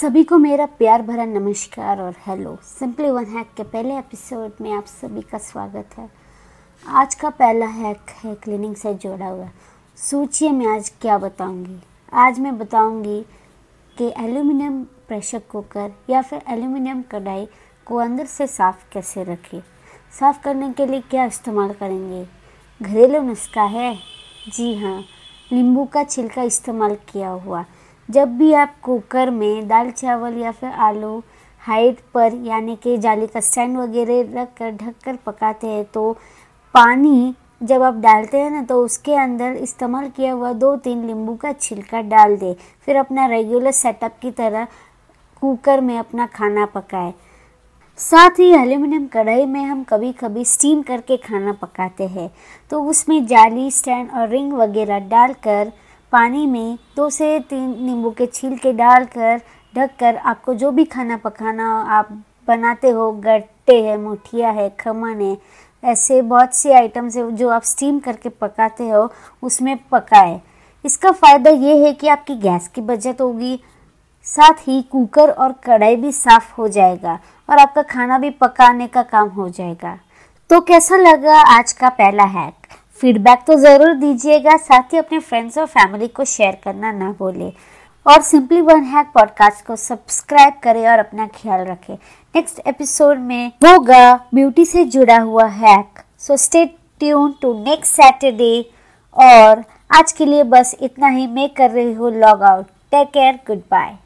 सभी को मेरा प्यार भरा नमस्कार और हेलो। सिंपली वन हैक के पहले एपिसोड में आप सभी का स्वागत है। आज का पहला हैक है क्लीनिंग से जुड़ा हुआ। सोचिए मैं आज क्या बताऊँगी। आज मैं बताऊँगी कि एल्यूमिनियम प्रेशर कुकर या फिर एल्यूमिनियम कढ़ाई को अंदर से साफ़ कैसे रखें। साफ़ करने के लिए क्या इस्तेमाल करेंगे? घरेलू नुस्खा है? जी हाँ नींबू का छिलका इस्तेमाल किया हुआ। जब भी आप कुकर में दाल, चावल या फिर आलू, हाइट पर यानी कि जाली का स्टैंड वगैरह रख कर ढक कर पकाते हैं तो पानी जब आप डालते हैं ना तो उसके अंदर इस्तेमाल किया हुआ दो तीन नींबू का छिलका डाल दे। फिर अपना रेगुलर सेटअप की तरह कुकर में अपना खाना पकाए। साथ ही एल्यूमिनियम कढ़ाई में हम कभी कभी स्टीम करके खाना पकाते हैं। तो उसमें जाली स्टैंड और रिंग वगैरह डालकर पानी में दो से तीन नींबू के छील डालकर, ढककर आपको जो भी खाना पकाना आप बनाते हो, गट्टे है, मुठिया है, खमन है, ऐसे बहुत सी आइटम्स है जो आप स्टीम करके पकाते हो, उसमें पकाए। इसका फ़ायदा ये है कि आपकी गैस की बचत होगी, साथ ही कुकर और कढ़ाई भी साफ़ हो जाएगा और आपका खाना भी पकाने का काम हो जाएगा। तो कैसा लगा आज का पहला हैक फीडबैक तो ज़रूर दीजिएगा, साथ ही अपने फ्रेंड्स और फैमिली को शेयर करना ना भूलें। और सिंपली वन हैक पॉडकास्ट को सब्सक्राइब करें और अपना ख्याल रखें। नेक्स्ट एपिसोड में होगा ब्यूटी से जुड़ा हुआ hack so stay tuned to next Saturday और आज के लिए बस इतना ही। मैं कर रही हूँ log out take care good bye